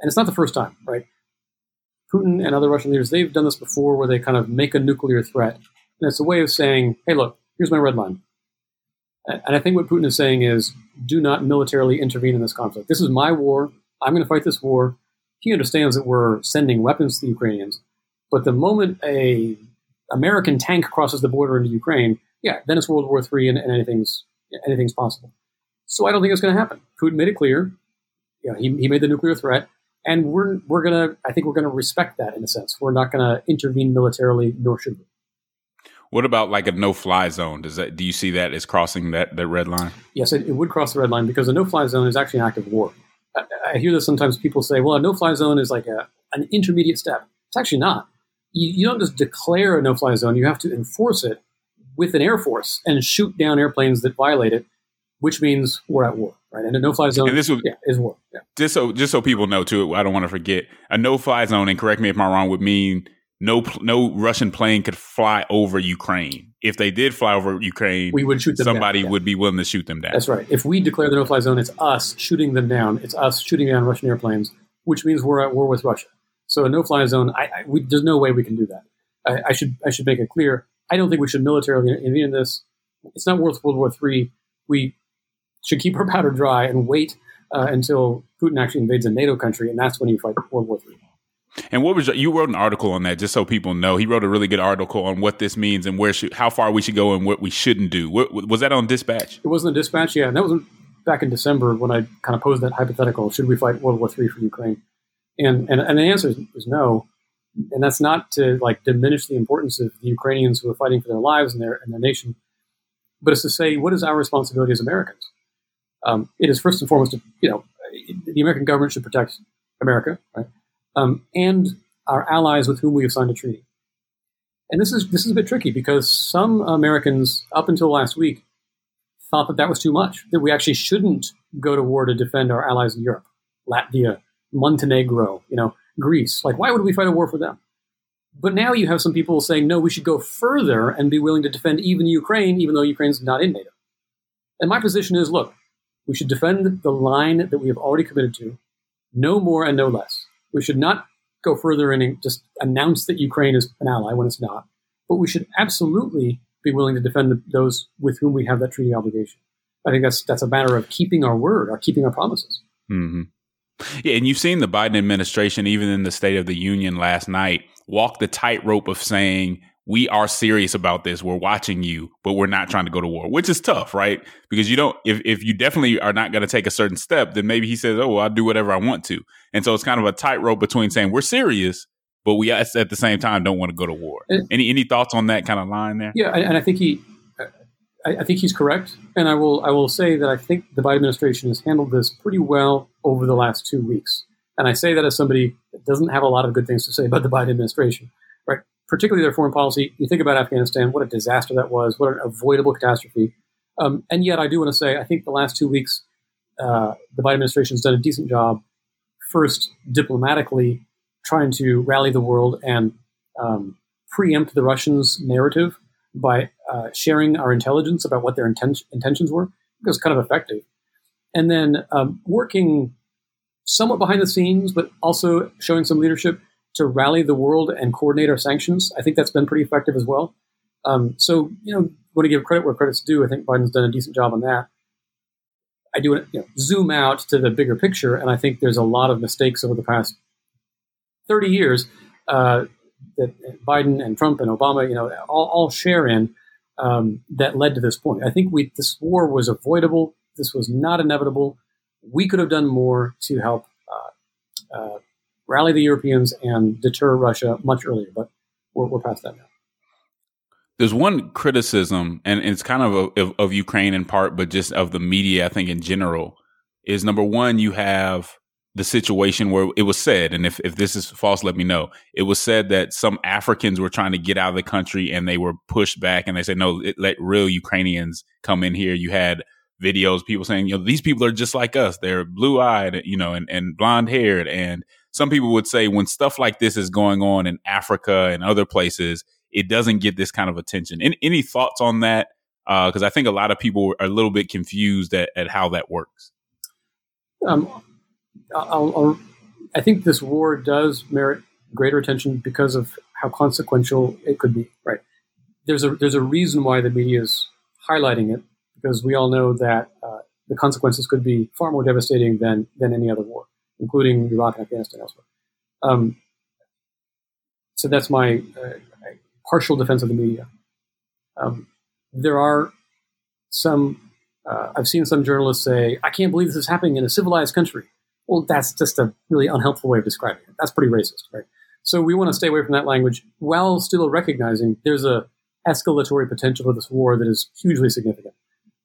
[SPEAKER 3] and it's not the first time, right? Putin and other Russian leaders, they've done this before where they kind of make a nuclear threat. And it's a way of saying, hey, look, here's my red line. And I think what Putin is saying is do not militarily intervene in this conflict. This is my war. I'm going to fight this war. He understands that we're sending weapons to the Ukrainians. But the moment a American tank crosses the border into Ukraine, yeah, then it's World War III and, and anything's anything's possible. So I don't think it's going to happen. Putin made it clear. You know, he, he made the nuclear threat, and we're we're gonna. I think we're going to respect that in a sense. We're not going to intervene militarily, nor should we.
[SPEAKER 2] What about like a no-fly zone? Does that do you see that as crossing that, that red line?
[SPEAKER 3] Yes, it, it would cross the red line because a no-fly zone is actually an act of war. I, I hear this sometimes. People say, "Well, a no-fly zone is like a, an intermediate step." It's actually not. You, you don't just declare a no-fly zone; you have to enforce it with an air force and shoot down airplanes that violate it, which means we're at war, right? And a no-fly zone,
[SPEAKER 2] and this
[SPEAKER 3] was, yeah, is war. Yeah.
[SPEAKER 2] Just so just so people know too, I don't want to forget a no-fly zone. And correct me if I'm wrong. Would mean no no Russian plane could fly over Ukraine. If they did fly over Ukraine,
[SPEAKER 3] we would shoot them
[SPEAKER 2] somebody
[SPEAKER 3] down, yeah.
[SPEAKER 2] would be willing to shoot them down.
[SPEAKER 3] That's right. If we declare the no-fly zone, it's us shooting them down. It's us shooting down Russian airplanes, which means we're at war with Russia. So a no-fly zone, I, I, we, there's no way we can do that. I, I, should I should make it clear. I don't think we should militarily intervene in this. It's not worth World War III. We should keep her powder dry and wait uh, until Putin actually invades a NATO country, and that's when you fight World War III.
[SPEAKER 2] And what was you wrote an article on that just so people know? He wrote a really good article on what this means and where should, how far we should go and what we shouldn't do. What, was that on Dispatch?
[SPEAKER 3] It wasn't a Dispatch, yeah. And that was back in December when I kind of posed that hypothetical: Should we fight World War III for Ukraine? And and, and the answer is, is no. And that's not to like diminish the importance of the Ukrainians who are fighting for their lives and their and their nation, but it's to say what is our responsibility as Americans? Um, it is first and foremost, you know, the American government should protect America, right? um, and our allies with whom we have signed a treaty. And this is this is a bit tricky because some Americans, up until last week, thought that that was too much. That we actually shouldn't go to war to defend our allies in Europe, Latvia, Montenegro, you know, Greece. Like, why would we fight a war for them? But now you have some people saying, no, we should go further and be willing to defend even Ukraine, even though Ukraine's not in NATO. And my position is, look, we should defend the line that we have already committed to, no more and no less. We should not go further and just announce that Ukraine is an ally when it's not. But we should absolutely be willing to defend the, those with whom we have that treaty obligation. I think that's that's a matter of keeping our word, or keeping our promises.
[SPEAKER 2] Mm-hmm. Yeah, and you've seen the Biden administration, even in the State of the Union last night, walk the tightrope of saying we are serious about this. We're watching you, but we're not trying to go to war, which is tough, right? Because you don't, if, if you definitely are not going to take a certain step, then maybe he says, oh, well, I'll do whatever I want to. And so it's kind of a tightrope between saying we're serious, but we at the same time don't want to go to war. And, any any thoughts on that kind of line there?
[SPEAKER 3] Yeah, and I think he, I, I think he's correct, and I will I will say that I think the Biden administration has handled this pretty well over the last two weeks. And I say that as somebody that doesn't have a lot of good things to say about the Biden administration particularly their foreign policy. You think about Afghanistan, what a disaster that was, what an avoidable catastrophe. Um, and yet, I do want to say, I think the last two weeks, uh, the Biden administration has done a decent job, first diplomatically trying to rally the world and um, preempt the Russians' narrative by uh, sharing our intelligence about what their inten- intentions were. It was kind of effective. And then um, working somewhat behind the scenes, but also showing some leadership to rally the world and coordinate our sanctions. I think that's been pretty effective as well. Um, so, you know, want to give credit where credit's due. I think Biden's done a decent job on that. I do you know, zoom out to the bigger picture, and I think there's a lot of mistakes over the past 30 years uh, that Biden and Trump and Obama, you know, all, all share in um, that led to this point. I think we this war was avoidable. This was not inevitable. We could have done more to help uh, uh, rally the Europeans and deter Russia much earlier. But we're, we're past that now.
[SPEAKER 2] There's one criticism, and it's kind of, a, of, of Ukraine in part, but just of the media, I think in general, is number one, you have the situation where it was said, and if, if this is false, let me know. It was said that some Africans were trying to get out of the country and they were pushed back, and they said, no, it, let real Ukrainians come in here. You had videos, people saying, you know, these people are just like us. They're blue eyed, you know, and, and blonde haired, and some people would say when stuff like this is going on in Africa and other places, it doesn't get this kind of attention. Any, any thoughts on that? Because uh, I think a lot of people are a little bit confused at, at how that works.
[SPEAKER 3] Um, I'll, I'll, I think this war does merit greater attention because of how consequential it could be. Right? There's a there's a reason why the media is highlighting it because we all know that uh, the consequences could be far more devastating than than any other war, including Iraq and Afghanistan elsewhere. Um, so that's my uh, partial defense of the media. Um, there are some. Uh, I've seen some journalists say, "I can't believe this is happening in a civilized country." Well, that's just a really unhelpful way of describing it. That's pretty racist, right? So we want to stay away from that language while still recognizing there's a escalatory potential of this war that is hugely significant.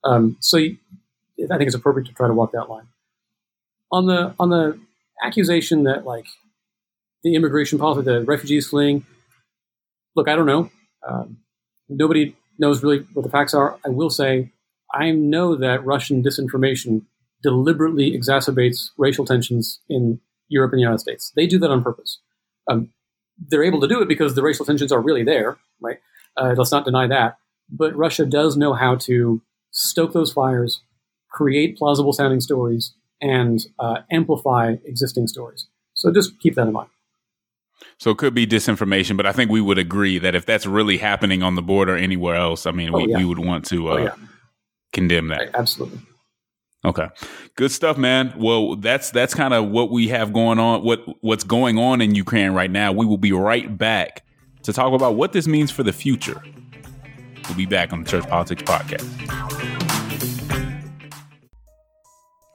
[SPEAKER 3] Um, so I think it's appropriate to try to walk that line. On the on the accusation that like the immigration policy, the refugees fleeing, look, I don't know. Um, nobody knows really what the facts are. I will say I know that Russian disinformation deliberately exacerbates racial tensions in Europe and the United States. They do that on purpose. Um, they're able to do it because the racial tensions are really there, right? Uh, let's not deny that. But Russia does know how to stoke those fires, create plausible sounding stories, and uh, amplify existing stories. So just keep that in mind.
[SPEAKER 2] So it could be disinformation, but I think we would agree that if that's really happening on the border anywhere else, I mean, oh, we, yeah. we, would want to uh, oh, yeah. condemn that.
[SPEAKER 3] Right, absolutely.
[SPEAKER 2] Okay. Good stuff, man. Well, that's that's kind of what we have going on, what what's going on in Ukraine right now. We will be right back to talk about what this means for the future. We'll be back on the Church Politics Podcast.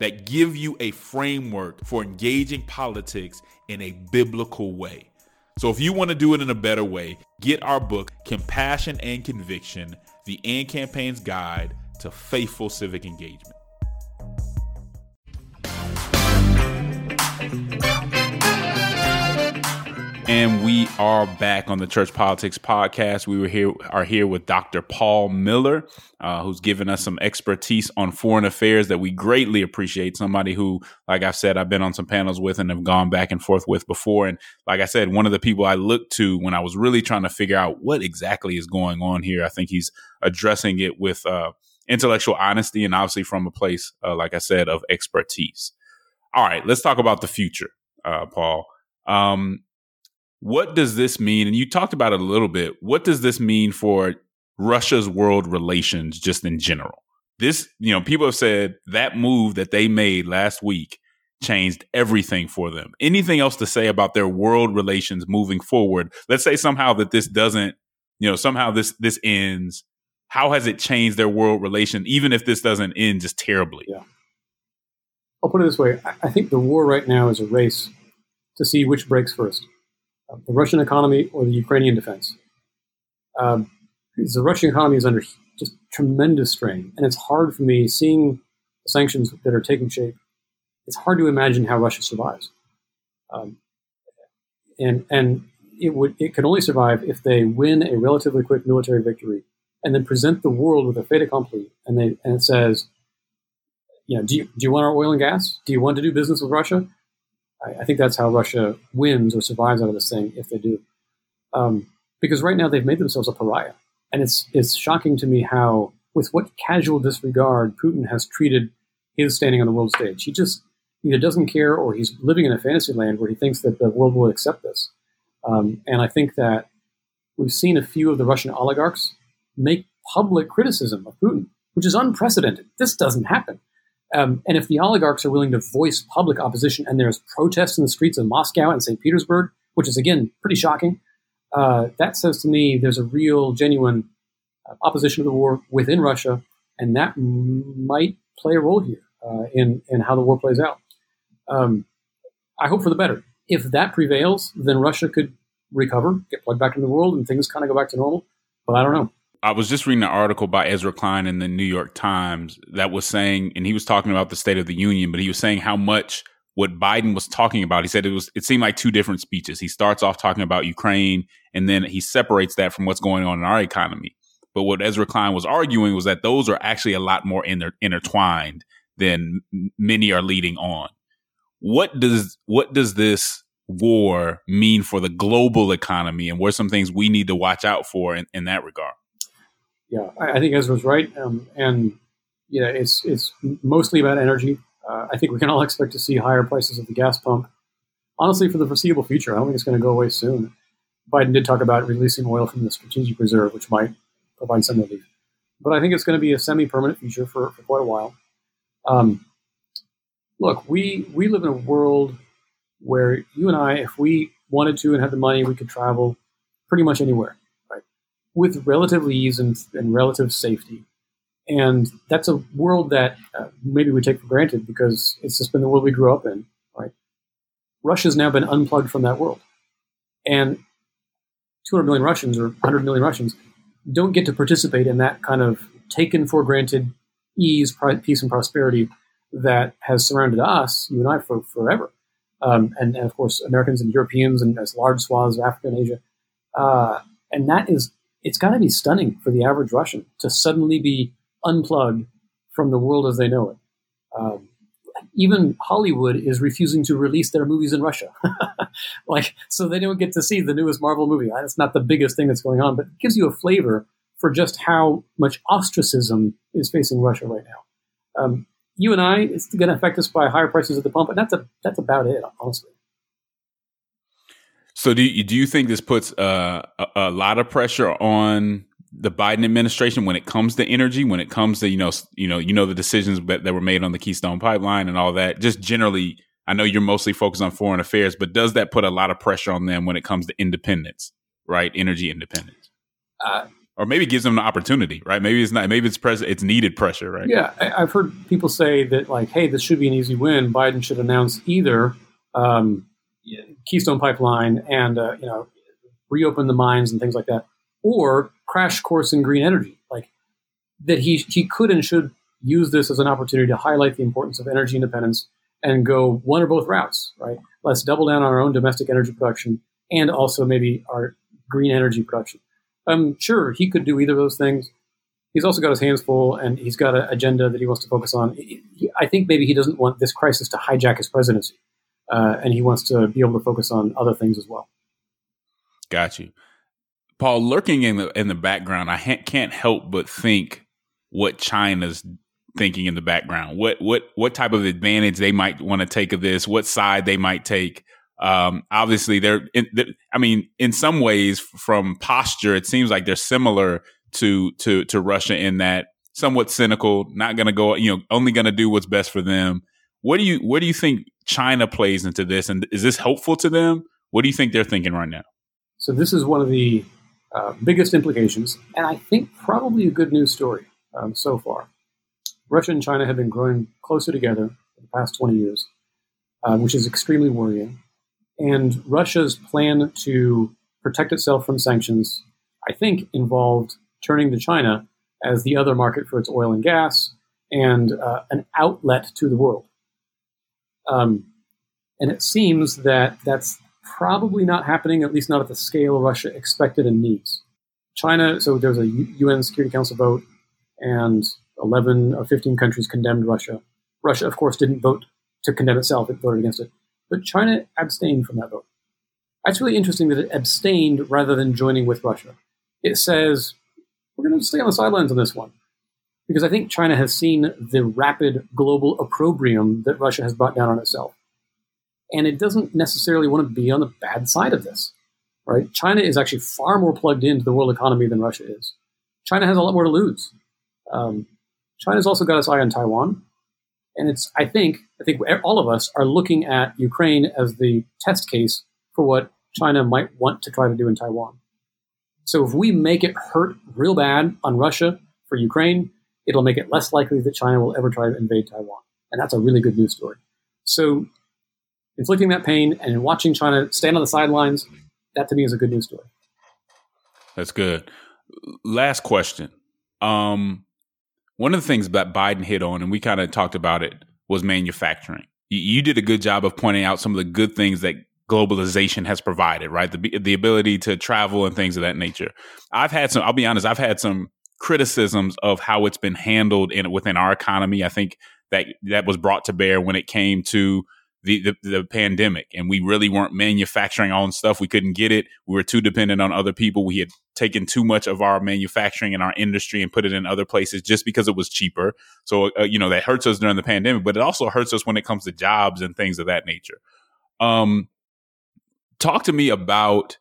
[SPEAKER 2] that give you a framework for engaging politics in a biblical way. So, if you want to do it in a better way, get our book, Compassion and Conviction The AND Campaign's Guide to Faithful Civic Engagement. And we are back on the Church Politics Podcast. We were here are here with Dr. Paul Miller, uh, who's given us some expertise on foreign affairs that we greatly appreciate. Somebody who, like I've said, I've been on some panels with and have gone back and forth with before. And like I said, one of the people I looked to when I was really trying to figure out what exactly is going on here. I think he's addressing it with uh, intellectual honesty and obviously from a place, uh, like I said, of expertise. All right, let's talk about the future, uh, Paul. Um, what does this mean? And you talked about it a little bit. What does this mean for Russia's world relations just in general? This, you know, people have said that move that they made last week changed everything for them. Anything else to say about their world relations moving forward? Let's say somehow that this doesn't, you know, somehow this this ends. How has it changed their world relation, even if this doesn't end just terribly?
[SPEAKER 3] Yeah. I'll put it this way. I think the war right now is a race to see which breaks first the Russian economy or the Ukrainian defense. Um, the Russian economy is under just tremendous strain, and it's hard for me seeing the sanctions that are taking shape. It's hard to imagine how Russia survives, um, and and it would it could only survive if they win a relatively quick military victory and then present the world with a fait accompli, and they and it says, you know, do you do you want our oil and gas? Do you want to do business with Russia? I, I, think that's how Russia wins or survives out of this thing if they do. Um, because right now they've made themselves a pariah, and it's it's shocking to me how, with what casual disregard Putin has treated his standing on the world stage. He just either doesn't care or he's living in a fantasy land where he thinks that the world will accept this. Um, and I think that we've seen a few of the Russian oligarchs make public criticism of Putin, which is unprecedented. This doesn't happen. Um, and if the oligarchs are willing to voice public opposition and there's protests in the streets of Moscow and St. Petersburg, which is, again, pretty shocking, uh, that says to me there's a real, genuine uh, opposition to the war within Russia, and that m- might play a role here uh, in, in how the war plays out. Um, I hope for the better. If that prevails, then Russia could recover, get plugged back into the world, and things kind of go back to normal. But I don't know.
[SPEAKER 2] I was just reading an article by Ezra Klein in the New York Times that was saying, and he was talking about the State of the Union, but he was saying how much what Biden was talking about. He said it was it seemed like two different speeches. He starts off talking about Ukraine, and then he separates that from what's going on in our economy. But what Ezra Klein was arguing was that those are actually a lot more inter- intertwined than many are leading on. What does what does this war mean for the global economy, and what are some things we need to watch out for in, in that regard?
[SPEAKER 3] Yeah, I, I think Ezra's right, um, and yeah, it's it's mostly about energy. Uh, I think we can all expect to see higher prices at the gas pump. Honestly, for the foreseeable future, I don't think it's going to go away soon. Biden did talk about releasing oil from the strategic reserve, which might provide some relief. But I think it's going to be a semi-permanent feature for, for quite a while. Um, look, we we live in a world where you and I, if we wanted to and had the money, we could travel pretty much anywhere? With relative ease and, and relative safety. And that's a world that uh, maybe we take for granted because it's just been the world we grew up in, right? Russia's now been unplugged from that world. And 200 million Russians or 100 million Russians don't get to participate in that kind of taken for granted ease, peace, and prosperity that has surrounded us, you and I, for forever. Um, and, and, of course, Americans and Europeans and as large swaths of Africa and Asia. Uh, and that is, it's got to be stunning for the average Russian to suddenly be unplugged from the world as they know it. Um, even Hollywood is refusing to release their movies in Russia. [LAUGHS] like, so they don't get to see the newest Marvel movie. It's not the biggest thing that's going on, but it gives you a flavor for just how much ostracism is facing Russia right now. Um, you and I, it's going to affect us by higher prices at the pump, and that's a, that's about it, honestly.
[SPEAKER 2] So do you, do you think this puts uh, a, a lot of pressure on the Biden administration when it comes to energy, when it comes to you know you know you know the decisions that, that were made on the Keystone Pipeline and all that. Just generally, I know you're mostly focused on foreign affairs, but does that put a lot of pressure on them when it comes to independence, right? Energy independence, uh, or maybe gives them an opportunity, right? Maybe it's not. Maybe it's pres- It's needed pressure, right?
[SPEAKER 3] Yeah, I, have heard people say that like, hey, this should be an easy win. Biden should announce either um, Keystone Pipeline and uh, you know reopen the mines and things like that, or crash course in green energy. Like that he he could and should use this as an opportunity to highlight the importance of energy independence and go one or both routes, right? Let's double down on our own domestic energy production and also maybe our green energy production. Um, sure, he could do either of those things. He's also got his hands full and he's got an agenda that he wants to focus on. I think maybe he doesn't want this crisis to hijack his presidency, uh, and he wants to be able to focus on other things as well.
[SPEAKER 2] Got you. Paul, lurking in the in the background, I ha- can't help but think what China's thinking in the background. What what what type of advantage they might want to take of this? What side they might take? Um, obviously, they're. In, they're, I mean, in some ways, from posture, it seems like they're similar to to to Russia in that somewhat cynical, not going to go, you know, only going to do what's best for them. What do you what do you think China plays into this, and is this helpful to them? What do you think they're thinking right now?
[SPEAKER 3] So this is one of the uh, biggest implications, and I think probably a good news story um, so far. Russia and China have been growing closer together for the past 20 years, uh, which is extremely worrying. And Russia's plan to protect itself from sanctions, I think, involved turning to China as the other market for its oil and gas and uh, an outlet to the world. Um, and it seems that that's probably not happening, at least not at the scale Russia expected and needs. China, so there was a UN Security Council vote, and 11 or 15 countries condemned Russia. Russia, of course, didn't vote to condemn itself, it voted against it. But China abstained from that vote. That's really interesting that it abstained rather than joining with Russia. It says, we're going to stay on the sidelines on this one. Because I think China has seen the rapid global opprobrium that Russia has brought down on itself and it doesn't necessarily want to be on the bad side of this, right? China is actually far more plugged into the world economy than Russia is. China has a lot more to lose. Um, China's also got its eye on Taiwan, and it's I think I think all of us are looking at Ukraine as the test case for what China might want to try to do in Taiwan. So if we make it hurt real bad on Russia for Ukraine, it'll make it less likely that China will ever try to invade Taiwan, and that's a really good news story. So inflicting that pain and watching China stand on the sidelines, that to me is a good news story.
[SPEAKER 2] That's good. Last question. Um, one of the things that Biden hit on, and we kind of talked about it, was manufacturing. You, you, did a good job of pointing out some of the good things that globalization has provided, right? The the ability to travel and things of that nature. I've had some. I'll be honest. I've had some criticisms of how it's been handled in within our economy. I think that that was brought to bear when it came to the, the, the pandemic and we really weren't manufacturing our own stuff. We couldn't get it. We were too dependent on other people. We had taken too much of our manufacturing and our industry and put it in other places just because it was cheaper. So, uh, you know, that hurts us during the pandemic, but it also hurts us when it comes to jobs and things of that nature. Um, talk to me about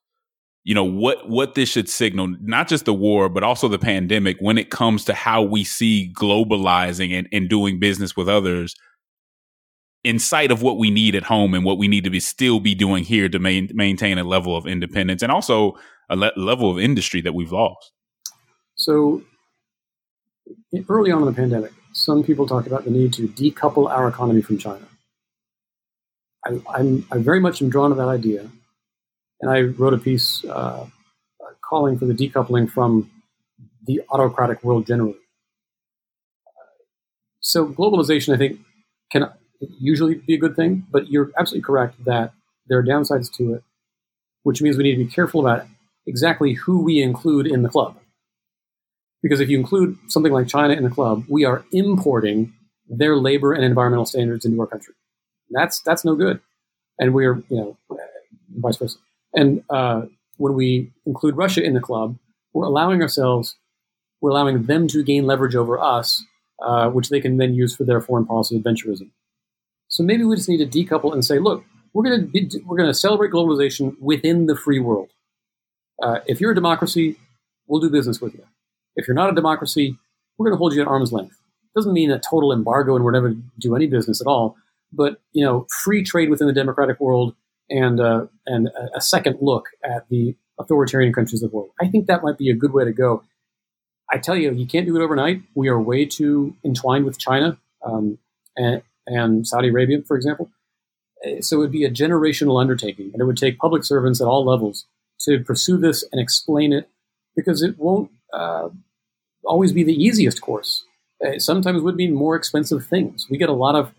[SPEAKER 2] you know what what this should signal not just the war but also the pandemic when it comes to how we see globalizing and, and doing business with others in sight of what we need at home and what we need to be still be doing here to main, maintain a level of independence and also a le- level of industry that we've lost.
[SPEAKER 3] So early on in the pandemic some people talked about the need to decouple our economy from china. I, I'm, I very much am drawn to that idea and I wrote a piece uh, calling for the decoupling from the autocratic world generally. So globalization, I think, can usually be a good thing, but you're absolutely correct that there are downsides to it, which means we need to be careful about exactly who we include in the club. Because if you include something like China in the club, we are importing their labor and environmental standards into our country. That's that's no good, and we're you know vice versa. And uh, when we include Russia in the club, we're allowing ourselves, we're allowing them to gain leverage over us, uh, which they can then use for their foreign policy adventurism. So maybe we just need to decouple and say, look, we're going to we're going to celebrate globalization within the free world. Uh, if you're a democracy, we'll do business with you. If you're not a democracy, we're going to hold you at arm's length. Doesn't mean a total embargo and we're never do any business at all. But you know, free trade within the democratic world and uh, and a second look at the authoritarian countries of the world. I think that might be a good way to go. I tell you, you can't do it overnight. We are way too entwined with China um, and, and Saudi Arabia, for example. Uh, so it would be a generational undertaking, and it would take public servants at all levels to pursue this and explain it, because it won't uh, always be the easiest course. It sometimes would mean more expensive things. We get a lot of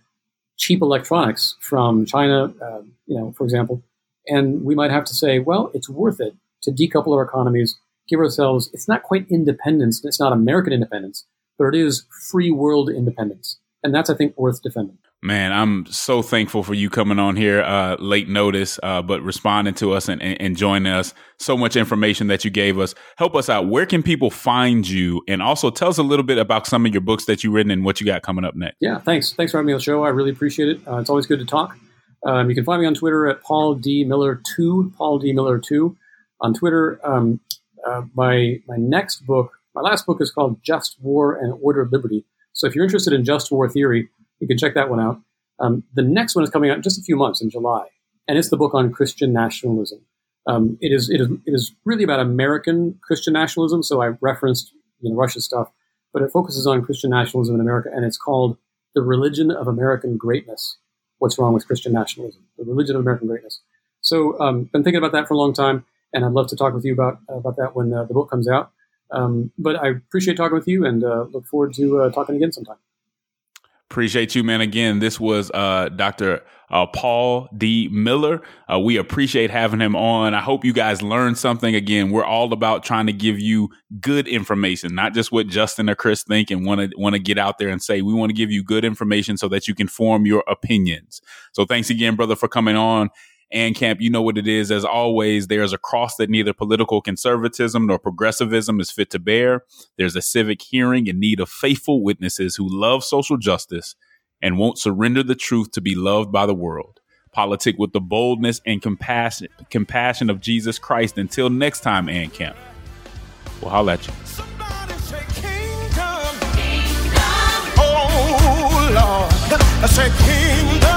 [SPEAKER 3] cheap electronics from China, uh, you know, for example, and we might have to say, well, it's worth it to decouple our economies, give ourselves. It's not quite independence. It's not American independence, but it is free world independence, and that's I think worth defending.
[SPEAKER 2] Man, I'm so thankful for you coming on here uh, late notice, uh, but responding to us and, and, joining us. So much information that you gave us. Help us out. Where can people find you? And also tell us a little bit about some of your books that you've written and what you got coming up next.
[SPEAKER 3] Yeah, thanks. Thanks for having me on the show. I really appreciate it. Uh, it's always good to talk. Um, you can find me on Twitter at Paul D Miller two, Paul D Miller two, on Twitter. Um, uh, my my next book, my last book is called Just War and Ordered Liberty. So if you're interested in just war theory, you can check that one out. Um, the next one is coming out in just a few months in July, and it's the book on Christian nationalism. Um, it is it is it is really about American Christian nationalism. So I referenced you know Russia stuff, but it focuses on Christian nationalism in America, and it's called "The Religion of American Greatness." What's wrong with Christian nationalism? The religion of American greatness. So, um, been thinking about that for a long time, and I'd love to talk with you about about that when uh, the book comes out. Um, but I appreciate talking with you, and uh, look forward to uh, talking again sometime.
[SPEAKER 2] Appreciate you, man. Again, this was uh, Dr. Uh, Paul D. Miller. Uh, we appreciate having him on. I hope you guys learned something. Again, we're all about trying to give you good information, not just what Justin or Chris think and want to want to get out there and say. We want to give you good information so that you can form your opinions. So, thanks again, brother, for coming on. And Camp, you know what it is. As always, there is a cross that neither political conservatism nor progressivism is fit to bear. There's a civic hearing in need of faithful witnesses who love social justice and won't surrender the truth to be loved by the world. Politic with the boldness and compassion, compassion of Jesus Christ. Until next time, and Camp. We'll holla at you.
[SPEAKER 1] Oh, I said, Kingdom.